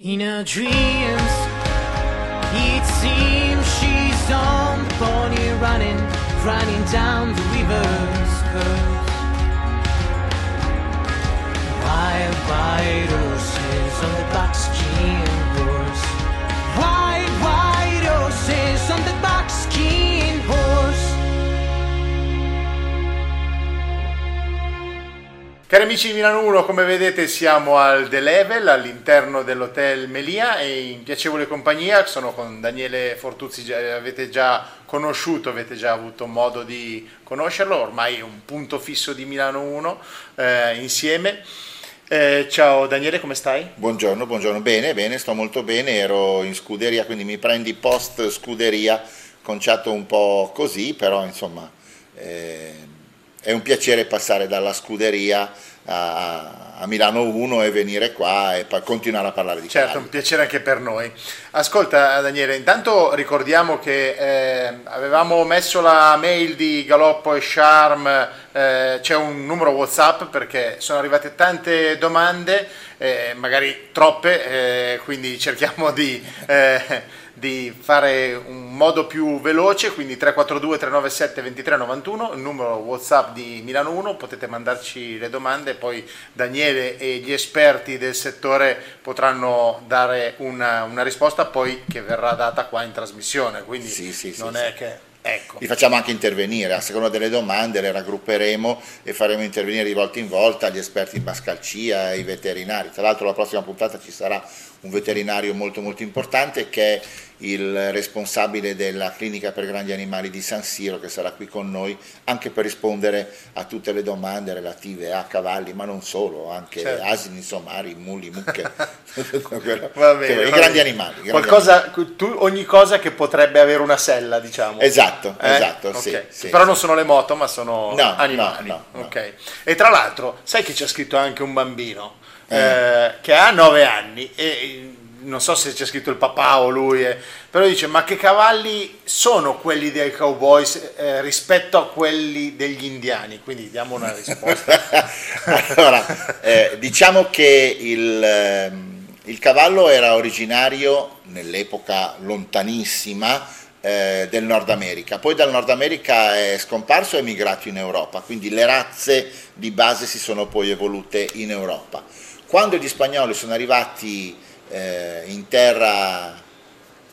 In her dreams, it seems she's on the pony running, running down the river's curve. Wild, white horses on the buckskin horse. Cari amici di Milano 1, come vedete siamo al The Level all'interno dell'hotel Melia e in piacevole compagnia sono con Daniele Fortuzzi, avete già conosciuto, avete già avuto modo di conoscerlo, ormai è un punto fisso di Milano 1 eh, insieme. Eh, ciao Daniele, come stai? Buongiorno, buongiorno, bene, bene, sto molto bene, ero in scuderia, quindi mi prendi post scuderia, conciato un po' così, però insomma eh, è un piacere passare dalla scuderia a, a Milano 1 e venire qua e pa- continuare a parlare di Certo, cavalli. un piacere anche per noi. Ascolta Daniele, intanto ricordiamo che eh, avevamo messo la mail di Galoppo e Charm, eh, c'è un numero WhatsApp perché sono arrivate tante domande, eh, magari troppe, eh, quindi cerchiamo di, eh, di fare un modo più veloce, quindi 342 397 2391, il numero WhatsApp di Milano 1, potete mandarci le domande, poi Daniele e gli esperti del settore potranno dare una, una risposta poi che verrà data qua in trasmissione, quindi Sì, sì, non sì. è che... Ecco. Li facciamo anche intervenire, a seconda delle domande le raggrupperemo e faremo intervenire di volta in volta gli esperti in mascalcia e i veterinari. Tra l'altro la prossima puntata ci sarà un veterinario molto molto importante che è il responsabile della clinica per grandi animali di San Siro che sarà qui con noi anche per rispondere a tutte le domande relative a cavalli, ma non solo, anche Certo. asini, somari, muli, mucche, Va bene, i grandi animali. grandi Qualcosa, tu- ogni cosa che potrebbe avere una sella, diciamo. Esatto, Eh? esatto, Ok. sì, sì, Però sì. non sono le moto, ma sono No, animali. no, no, no. Ok. E tra l'altro, sai che c'è scritto anche un bambino Eh. eh, che ha 9 anni e non so se c'è scritto il papà o lui, eh, però dice ma che cavalli sono quelli dei cowboys eh, rispetto a quelli degli indiani? Quindi diamo una risposta. allora, eh, diciamo che il, ehm, il cavallo era originario nell'epoca lontanissima eh, del Nord America, poi dal Nord America è scomparso e è migrato in Europa, quindi le razze di base si sono poi evolute in Europa. Quando gli spagnoli sono arrivati eh, in terra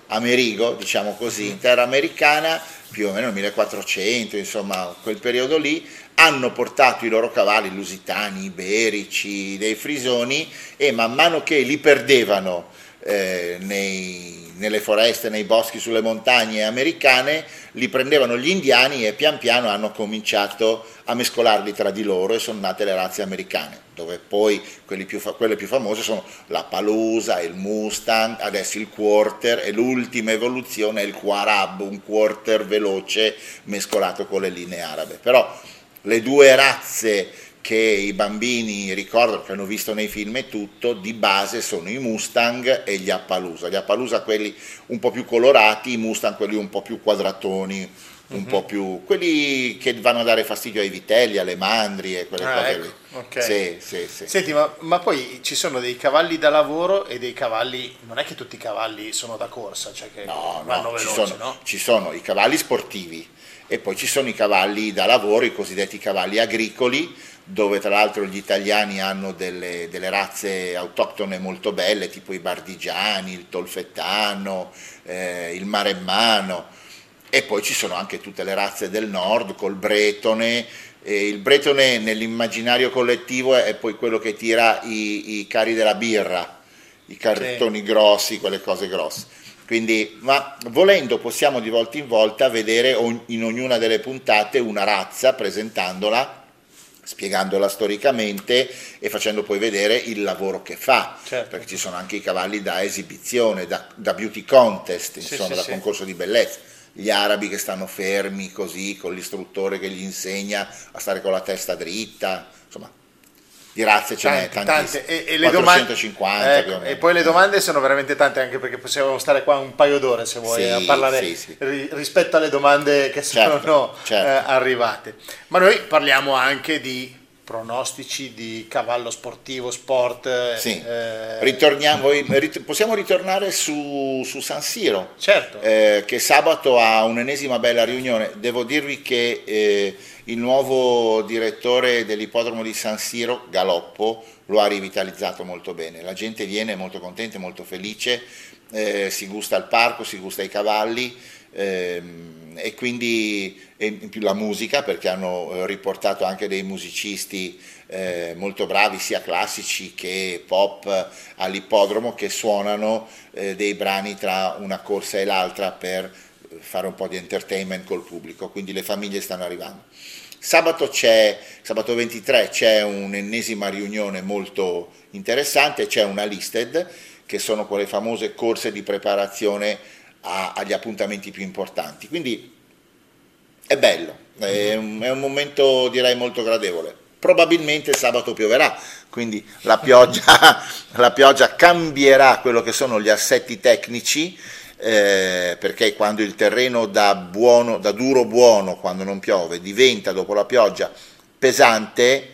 Amerigo, diciamo così, in terra americana, più o meno nel 1400, insomma, quel periodo lì, hanno portato i loro cavalli lusitani, iberici, dei frisoni e man mano che li perdevano eh, nei- nelle foreste, nei boschi, sulle montagne americane, li prendevano gli indiani e pian piano hanno cominciato a mescolarli tra di loro e sono nate le razze americane, dove poi più quelle più famose sono la Palusa, il Mustang, adesso il Quarter e l'ultima evoluzione è il Quarab, un Quarter veloce mescolato con le linee arabe. Però le due razze che i bambini ricordano, che hanno visto nei film e tutto, di base sono i Mustang e gli Appaloosa. Gli Appaloosa quelli un po' più colorati, i Mustang quelli un po' più quadratoni, un Mhm. po' più... quelli che vanno a dare fastidio ai vitelli, alle mandrie e quelle Ah, cose ecco, lì. ok. Sì, sì, sì. Senti, ma, ma poi ci sono dei cavalli da lavoro e dei cavalli, non è che tutti i cavalli sono da corsa, cioè che No, vanno no, ci veloci, sono, no? ci sono i cavalli sportivi e poi ci sono i cavalli da lavoro, i cosiddetti cavalli agricoli, dove tra l'altro gli italiani hanno delle, delle razze autoctone molto belle, tipo i bardigiani, il tolfettano, eh, il maremmano, e poi ci sono anche tutte le razze del nord, col bretone. E il bretone nell'immaginario collettivo è poi quello che tira i, i carri della birra, i cartoni grossi, quelle cose grosse. Quindi, ma volendo possiamo di volta in volta vedere in ognuna delle puntate una razza, presentandola, spiegandola storicamente e facendo poi vedere il lavoro che fa, Certo. perché ci sono anche i cavalli da esibizione, da, da beauty contest, Sì, insomma, sì, da sì. concorso di bellezza. Gli arabi che stanno fermi così, con l'istruttore che gli insegna a stare con la testa dritta, insomma, di razze ce n'è Tante, tante. E, e le domande, 450 ecco, e poi le domande sono veramente tante anche perché possiamo stare qua un paio d'ore se vuoi Sì, a parlare sì, sì. ri- rispetto alle domande che sono Certo, certo. eh, arrivate. Ma noi parliamo anche di pronostici di cavallo sportivo, sport. Sì. Eh... Ritorniamo, possiamo ritornare su, su San Siro, certo. eh, che sabato ha un'ennesima bella riunione. Devo dirvi che eh, il nuovo direttore dell'ippodromo di San Siro, Galoppo, lo ha rivitalizzato molto bene. La gente viene molto contenta, molto felice, eh, si gusta al parco, si gusta ai cavalli ehm, e quindi e in più la musica perché hanno eh, riportato anche dei musicisti eh, molto bravi sia classici che pop all'ippodromo che suonano eh, dei brani tra una corsa e l'altra per fare un po' di entertainment col pubblico, quindi le famiglie stanno arrivando. Sabato, sabato 23 c'è un'ennesima riunione molto interessante, c'è una listed che sono quelle famose corse di preparazione a, agli appuntamenti più importanti. Quindi è bello, è un, è un momento direi molto gradevole. Probabilmente sabato pioverà, quindi la pioggia, la pioggia cambierà quello che sono gli assetti tecnici, eh, perché quando il terreno da, buono, da duro buono, quando non piove, diventa dopo la pioggia pesante,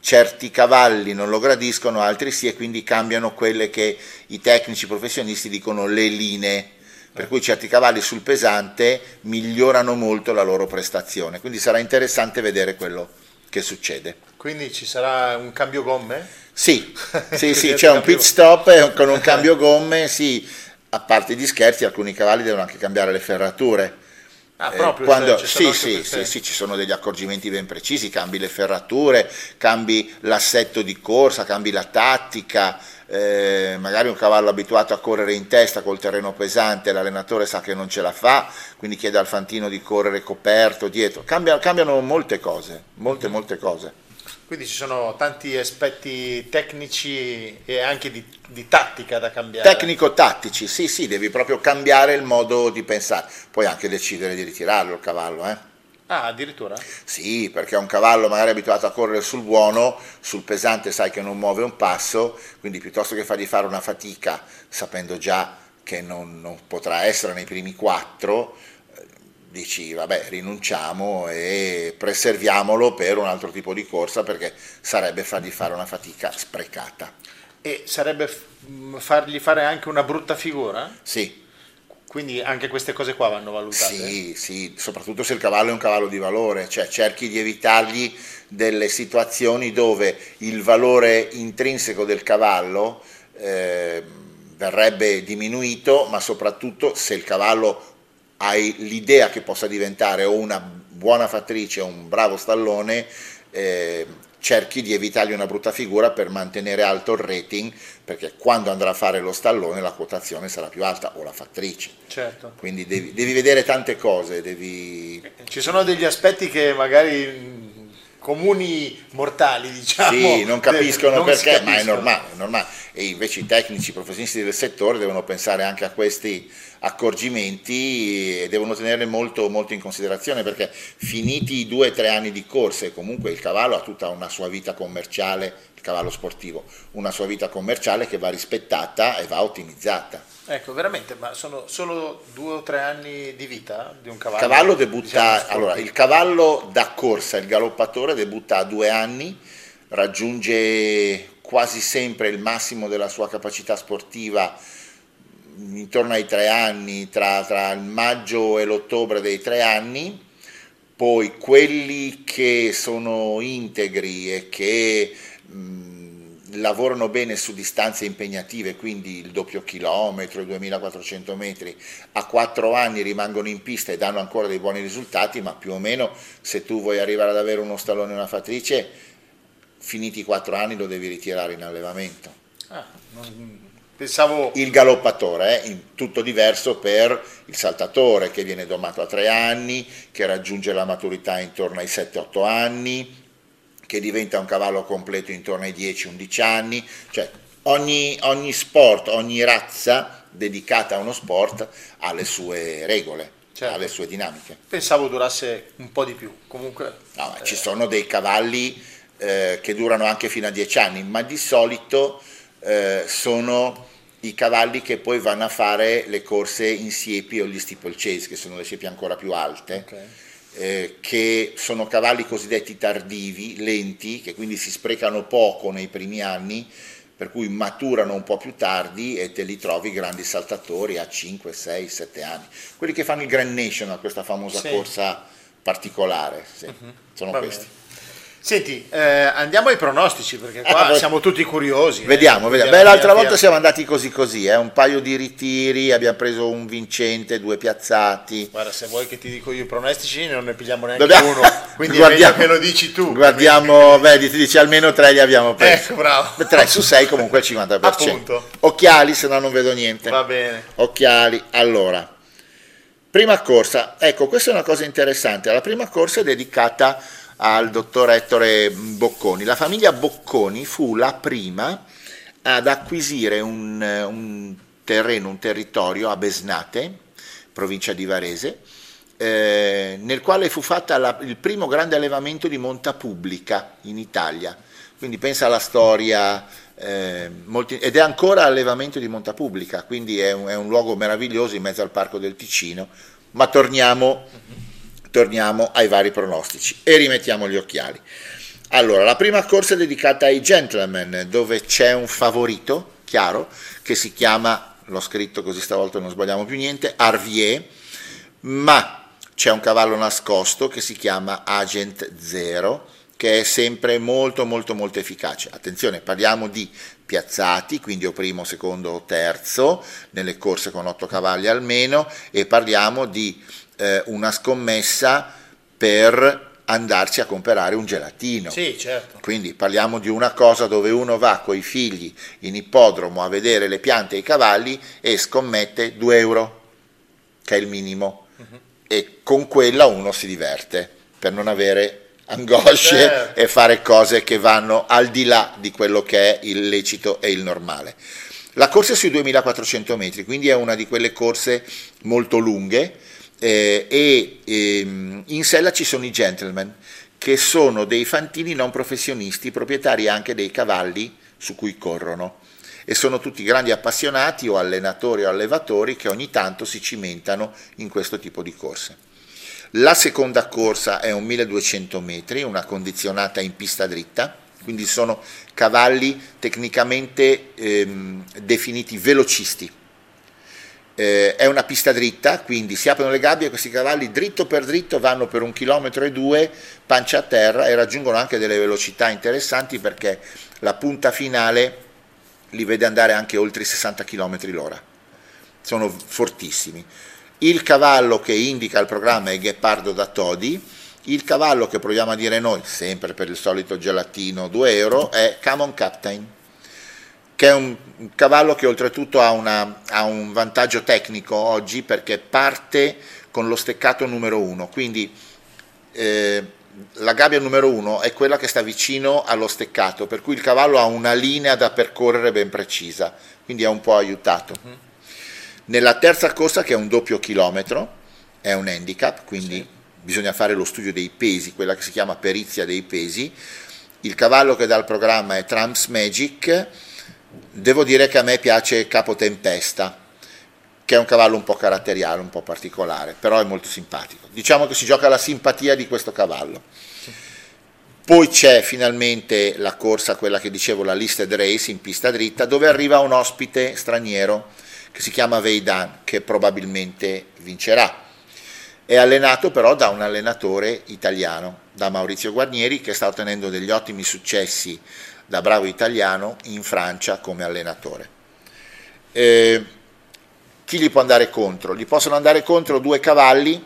certi cavalli non lo gradiscono, altri sì, e quindi cambiano quelle che i tecnici professionisti dicono le linee per cui certi cavalli sul pesante migliorano molto la loro prestazione, quindi sarà interessante vedere quello che succede. Quindi ci sarà un cambio gomme? Sì, sì, sì c'è un pit stop con un cambio gomme, sì, a parte gli scherzi alcuni cavalli devono anche cambiare le ferrature. Ah, proprio, eh, quando, cioè, sì, sì, sì, sì, ci sono degli accorgimenti ben precisi, cambi le ferrature, cambi l'assetto di corsa, cambi la tattica, eh, magari un cavallo abituato a correre in testa col terreno pesante, l'allenatore sa che non ce la fa, quindi chiede al fantino di correre coperto dietro, Cambia, cambiano molte cose, molte molte cose. Quindi ci sono tanti aspetti tecnici e anche di, di tattica da cambiare. Tecnico-tattici, sì, sì, devi proprio cambiare il modo di pensare, puoi anche decidere di ritirarlo il cavallo, eh. Ah, addirittura? Sì, perché un cavallo magari abituato a correre sul buono, sul pesante sai che non muove un passo, quindi piuttosto che fargli fare una fatica sapendo già che non, non potrà essere nei primi quattro, dici vabbè rinunciamo e preserviamolo per un altro tipo di corsa perché sarebbe fargli fare una fatica sprecata. E sarebbe fargli fare anche una brutta figura? Sì, quindi anche queste cose qua vanno valutate? Sì, sì, soprattutto se il cavallo è un cavallo di valore, cioè cerchi di evitargli delle situazioni dove il valore intrinseco del cavallo eh, verrebbe diminuito, ma soprattutto se il cavallo hai l'idea che possa diventare o una buona fattrice o un bravo stallone, eh, cerchi di evitargli una brutta figura per mantenere alto il rating, perché quando andrà a fare lo stallone la quotazione sarà più alta, o la fattrice. Certo. Quindi devi, devi vedere tante cose. Devi... Ci sono degli aspetti che magari comuni mortali, diciamo. Sì, non capiscono non perché, ma è normale, è normale. E invece i tecnici i professionisti del settore devono pensare anche a questi accorgimenti e devono tenerli molto, molto in considerazione perché finiti i due o tre anni di corse, comunque il cavallo ha tutta una sua vita commerciale, il cavallo sportivo, una sua vita commerciale che va rispettata e va ottimizzata. Ecco, veramente, ma sono solo due o tre anni di vita di un cavallo? Cavallo debutta, diciamo, allora, il cavallo da corsa, il galoppatore debutta a due anni, raggiunge quasi sempre il massimo della sua capacità sportiva intorno ai tre anni, tra, tra il maggio e l'ottobre dei tre anni, poi quelli che sono integri e che mh, lavorano bene su distanze impegnative, quindi il doppio chilometro, i 2400 metri, a quattro anni rimangono in pista e danno ancora dei buoni risultati, ma più o meno se tu vuoi arrivare ad avere uno stallone e una fattrice, finiti i quattro anni lo devi ritirare in allevamento. Ah, non Pensavo... Il galoppatore è eh, tutto diverso per il saltatore che viene domato a tre anni, che raggiunge la maturità intorno ai 7-8 anni, che diventa un cavallo completo intorno ai 10-11 anni, cioè ogni, ogni sport, ogni razza dedicata a uno sport ha le sue regole. Certo. Ha le sue dinamiche. Pensavo durasse un po' di più. Comunque, no, eh... ci sono dei cavalli eh, che durano anche fino a 10 anni, ma di solito eh, sono i cavalli che poi vanno a fare le corse in siepi o gli steeplechase, che sono le siepi ancora più alte. Okay. eh, che sono cavalli cosiddetti tardivi, lenti, che quindi si sprecano poco nei primi anni, per cui maturano un po' più tardi e te li trovi grandi saltatori a 5, 6, 7 anni. Quelli che fanno il Grand National, questa famosa Sì. corsa particolare, sì, sono Va questi. bene. Senti, eh, andiamo ai pronostici perché qua Ah, siamo tutti curiosi. eh. Vediamo, vediamo. Via- Beh, l'altra volta siamo andati così così, eh, un paio di ritiri, abbiamo preso un vincente, due piazzati. Guarda, se vuoi che ti dico io i pronostici non ne pigliamo neanche Dobbiamo- uno, quindi meglio che lo dici tu. Guardiamo, vedi, ti dici almeno tre li abbiamo presi. Ecco, bravo. 3 su 6 comunque il 50%. Appunto. Occhiali, se no non vedo niente. Va bene. Occhiali, allora. Prima corsa, ecco, questa è una cosa interessante. La prima corsa è dedicata al dottor Ettore Bocconi. La famiglia Bocconi fu la prima ad acquisire un, un terreno, un territorio a Besnate, provincia di Varese, eh, nel quale fu fatto il primo grande allevamento di monta pubblica in Italia. Quindi pensa alla storia, eh, molti- ed è ancora allevamento di monta pubblica, quindi è un, è un luogo meraviglioso in mezzo al Parco del Ticino. Ma torniamo, torniamo ai vari pronostici e rimettiamo gli occhiali. Allora, la prima corsa è dedicata ai gentleman, dove c'è un favorito, chiaro, che si chiama, l'ho scritto così stavolta non sbagliamo più niente, Arvier, ma c'è un cavallo nascosto che si chiama Agent Zero, che è sempre molto molto molto efficace. Attenzione, parliamo di piazzati, quindi o primo, secondo o terzo, nelle corse con otto cavalli almeno, e parliamo di eh, una scommessa per andarci a comprare un gelatino. Sì, certo. Quindi parliamo di una cosa dove uno va con i figli in ippodromo a vedere le piante e i cavalli e scommette 2 euro, che è il minimo, e con quella uno si diverte per non avere angosce Certo. e fare cose che vanno al di là di quello che è il lecito e il normale. La corsa è sui 2400 metri, quindi è una di quelle corse molto lunghe eh, e ehm, in sella ci sono i gentleman, che sono dei fantini non professionisti, proprietari anche dei cavalli su cui corrono e sono tutti grandi appassionati o allenatori o allevatori che ogni tanto si cimentano in questo tipo di corse. La seconda corsa è un 1200 metri, una condizionata in pista dritta, quindi sono cavalli tecnicamente ehm, definiti velocisti. Eh, è una pista dritta, quindi si aprono le gabbie e questi cavalli dritto per dritto vanno per un chilometro e due, pancia a terra e raggiungono anche delle velocità interessanti perché la punta finale li vede andare anche oltre i 60 km l'ora. Sono fortissimi. Il cavallo che indica il programma è Ghepardo da Todi, il cavallo che proviamo a dire noi, sempre per il solito gelatino 2 euro, è Camon Captain, che è un cavallo che oltretutto ha, una- ha un vantaggio tecnico oggi perché parte con lo steccato numero 1, quindi eh, la gabbia numero 1 è quella che sta vicino allo steccato, per cui il cavallo ha una linea da percorrere ben precisa, quindi è un po' aiutato. Nella terza corsa, che è un doppio chilometro, è un handicap, quindi bisogna fare lo studio dei pesi, quella che si chiama perizia dei pesi. Il cavallo che dà il programma è Trumps Magic. Devo dire che a me piace Capo Tempesta, che è un cavallo un po' caratteriale, un po' particolare, però è molto simpatico. Diciamo che si gioca la simpatia di questo cavallo. Poi c'è finalmente la corsa, quella che dicevo, la listed race in pista dritta, dove arriva un ospite straniero che si chiama Veidan, che probabilmente vincerà. È allenato però da un allenatore italiano, da Maurizio Guarnieri, che sta ottenendo degli ottimi successi da bravo italiano in Francia come allenatore. Eh, chi gli può andare contro? Gli possono andare contro due cavalli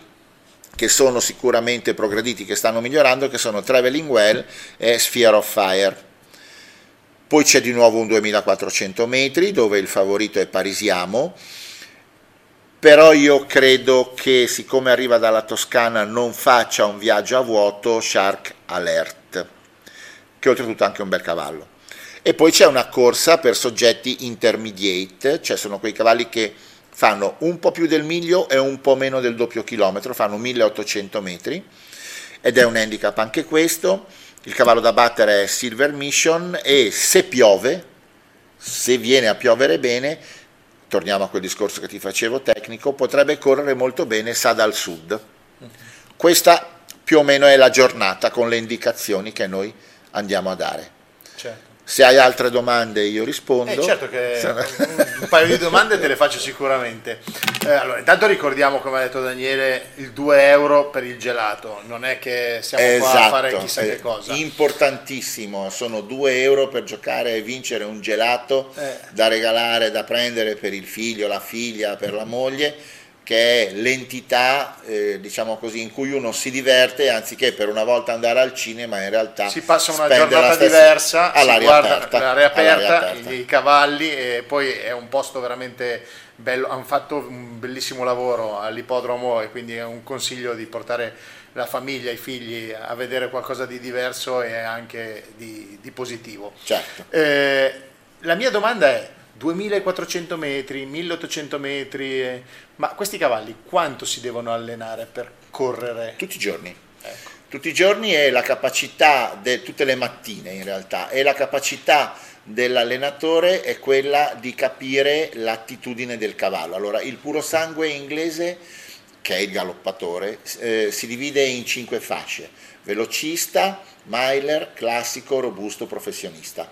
che sono sicuramente progrediti, che stanno migliorando, che sono Traveling Well e Sphere of Fire. Poi c'è di nuovo un 2400 metri dove il favorito è Parisiamo, però io credo che siccome arriva dalla Toscana non faccia un viaggio a vuoto Shark Alert, che oltretutto è anche un bel cavallo. E poi c'è una corsa per soggetti intermediate, cioè sono quei cavalli che fanno un po' più del miglio e un po' meno del doppio chilometro, fanno 1800 metri ed è un handicap anche questo. Il cavallo da battere è Silver Mission e se piove, se viene a piovere bene, torniamo a quel discorso che ti facevo tecnico, potrebbe correre molto bene Sad al Sud. Questa più o meno è la giornata con le indicazioni che noi andiamo a dare. Certo. Se hai altre domande io rispondo. Eh, certo che un, paio di domande te le faccio sicuramente. Eh, allora, intanto ricordiamo, come ha detto Daniele, il 2 euro per il gelato, non è che siamo qua a fare chissà eh, che cosa. Importantissimo, sono 2 euro per giocare e vincere un gelato Eh. da regalare, da prendere per il figlio, la figlia, per la moglie che è l'entità, eh, diciamo così, in cui uno si diverte anziché per una volta andare al cinema, in realtà si passa una giornata diversa, all'aria guarda aperta, l'aria aperta, all'aria aperta. i cavalli e poi è un posto veramente bello, hanno fatto un bellissimo lavoro all'ippodromo e quindi è un consiglio di portare la famiglia, i figli a vedere qualcosa di diverso e anche di, di positivo. Certo. Eh, la mia domanda è 2400 metri, 1800 metri, eh, ma questi cavalli quanto si devono allenare per correre? Tutti i giorni. Ecco. Tutti i giorni è la capacità, de- tutte le mattine in realtà, e la capacità dell'allenatore è quella di capire l'attitudine del cavallo. Allora, il puro sangue inglese, che è il galoppatore, eh, si divide in cinque fasce, velocista, miler, classico, robusto, professionista.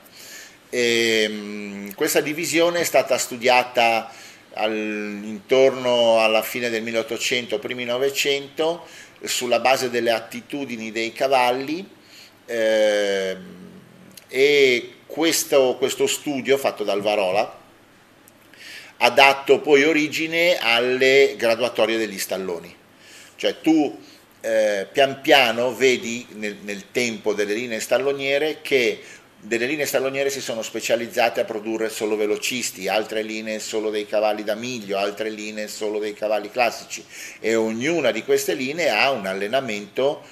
E, mh, questa divisione è stata studiata al- intorno alla fine del 1800, primi 900, sulla base delle attitudini dei cavalli ehm, e questo, questo studio fatto dal Varola ha dato poi origine alle graduatorie degli stalloni. Cioè tu eh, pian piano vedi nel, nel tempo delle linee stalloniere che delle linee stalloniere si sono specializzate a produrre solo velocisti, altre linee solo dei cavalli da miglio, altre linee solo dei cavalli classici e ognuna di queste linee ha un allenamento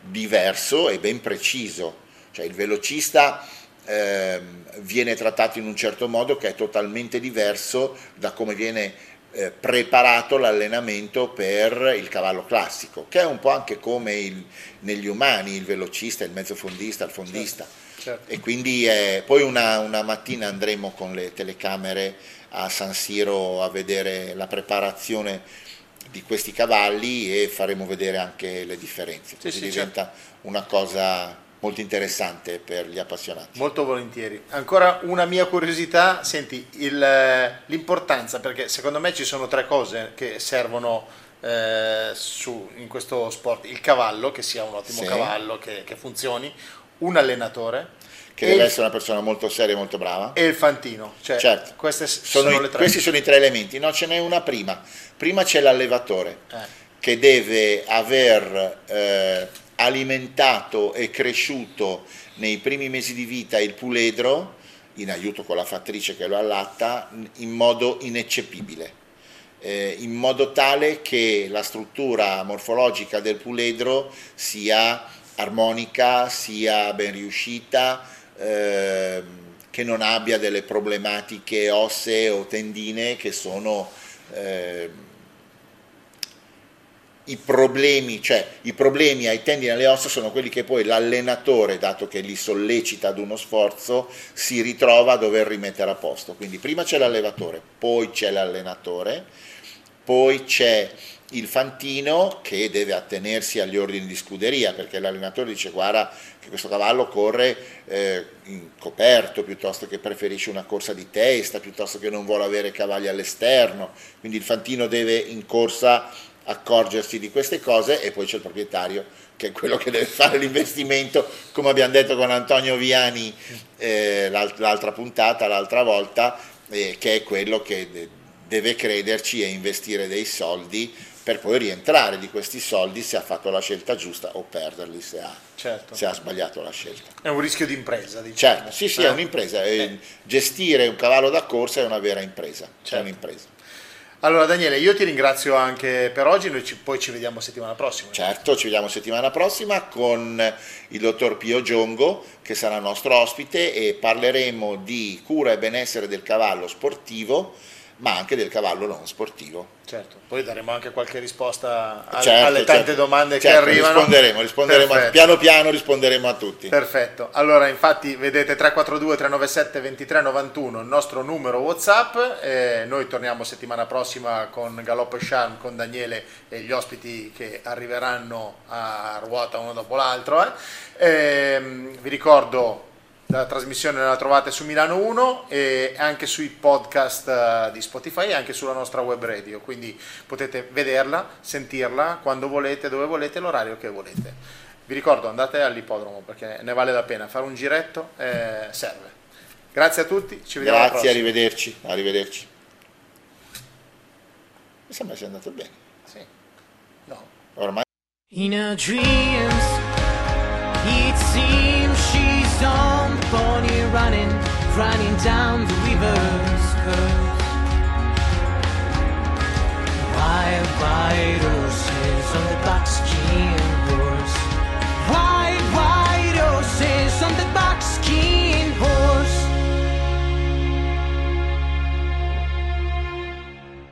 diverso e ben preciso. Cioè il velocista ehm, viene trattato in un certo modo che è totalmente diverso da come viene eh, preparato l'allenamento per il cavallo classico, che è un po' anche come il- negli umani, il velocista, il mezzofondista, il fondista. Certo. E quindi eh, poi una, una mattina andremo con le telecamere a San Siro a vedere la preparazione di questi cavalli e faremo vedere anche le differenze. Sì, sì, diventa una cosa molto interessante per gli appassionati. Molto volentieri. Ancora una mia curiosità, senti, il, eh, l'importanza, perché secondo me ci sono tre cose che servono eh, su, in questo sport. Il cavallo, che sia un ottimo Sì. cavallo, che, che funzioni, un allenatore Che deve il, essere una persona molto seria e molto brava. e il fantino. Cioè, Certo. Queste Sono sono i- questi sono i tre elementi, no ce n'è una prima. Prima c'è l'allevatore Eh, che deve aver eh, alimentato e cresciuto nei primi mesi di vita il puledro, in aiuto con la fattrice che lo allatta, in modo ineccepibile. eh, in modo tale che la struttura morfologica del puledro sia armonica, sia ben riuscita, ehm, che non abbia delle problematiche ossee o tendine che sono ehm, i problemi, cioè i problemi ai tendini e alle ossa sono quelli che poi l'allenatore, dato che li sollecita ad uno sforzo, si ritrova a dover rimettere a posto. Quindi prima c'è l'allevatore, poi c'è l'allenatore, poi c'è il fantino che deve attenersi agli ordini di scuderia perché l'allenatore dice guarda che questo cavallo corre eh, in coperto piuttosto che preferisce una corsa di testa, piuttosto che non vuole avere cavalli all'esterno, quindi il fantino deve in corsa accorgersi di queste cose e poi c'è il proprietario che è quello che deve fare l'investimento, come abbiamo detto con Antonio Viani eh, l'alt- l'altra puntata, l'altra volta, eh, che è quello che de- deve crederci e investire dei soldi per poi rientrare di questi soldi se ha fatto la scelta giusta o perderli se ha, certo. se ha sbagliato la scelta. È un rischio di impresa, diciamo. Certo, sì, sì, Eh? è un'impresa. eh, Gestire un cavallo da corsa è una vera impresa. È Certo. un'impresa. Allora Daniele, io ti ringrazio anche per oggi, noi ci- poi ci vediamo settimana prossima. Certo, ci vediamo settimana prossima con il dottor Pio Giongo che sarà nostro ospite e parleremo di cura e benessere del cavallo sportivo ma anche del cavallo non sportivo. Certo, poi daremo anche qualche risposta alle, Certo, alle tante certo. domande Certo, che arrivano. Risponderemo, risponderemo Perfetto. piano piano risponderemo a tutti. Perfetto, allora infatti vedete 342 397 2391 il nostro numero Whatsapp, eh, noi torniamo settimana prossima con Galoppo e Charm, con Daniele e gli ospiti che arriveranno a ruota uno dopo l'altro. eh. Ehm, vi ricordo la trasmissione la trovate su Milano 1 e anche sui podcast eh, di Spotify e anche sulla nostra web radio, quindi potete vederla, sentirla quando volete, dove volete, l'orario che volete. Vi ricordo, andate all'ippodromo perché ne vale la pena, fare un giretto eh, serve. Grazie a tutti, ci vediamo Grazie, arrivederci, arrivederci. Mi sembra sia andato bene. Sì. No. Ormai It seems she's on the pony running, running down the river's curve. Wild, wide oceans on the buckskin.